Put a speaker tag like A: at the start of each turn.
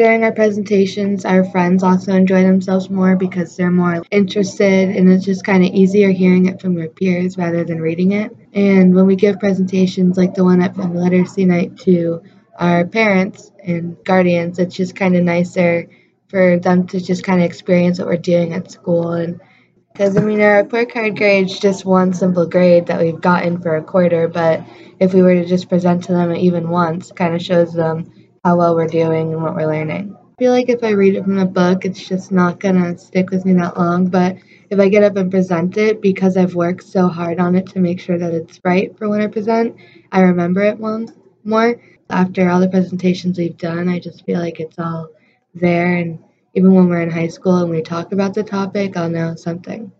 A: During our presentations, our friends also enjoy themselves more because they're more interested and it's just kind of easier hearing it from your peers rather than reading it. And when we give presentations like the one at Family Literacy Night to our parents and guardians, it's just kind of nicer for them to just kind of experience what we're doing at school and because I mean, our report card grade is just one simple grade that we've gotten for a quarter, but if we were to just present to them even once, kind of shows them how well we're doing and what we're learning. I feel like if I read it from a book, it's just not gonna stick with me that long, but if I get up and present it because I've worked so hard on it to make sure that it's right for when I present, I remember it once more. After all the presentations we've done, I just feel like it's all there and even when we're in high school and we talk about the topic, I'll know something.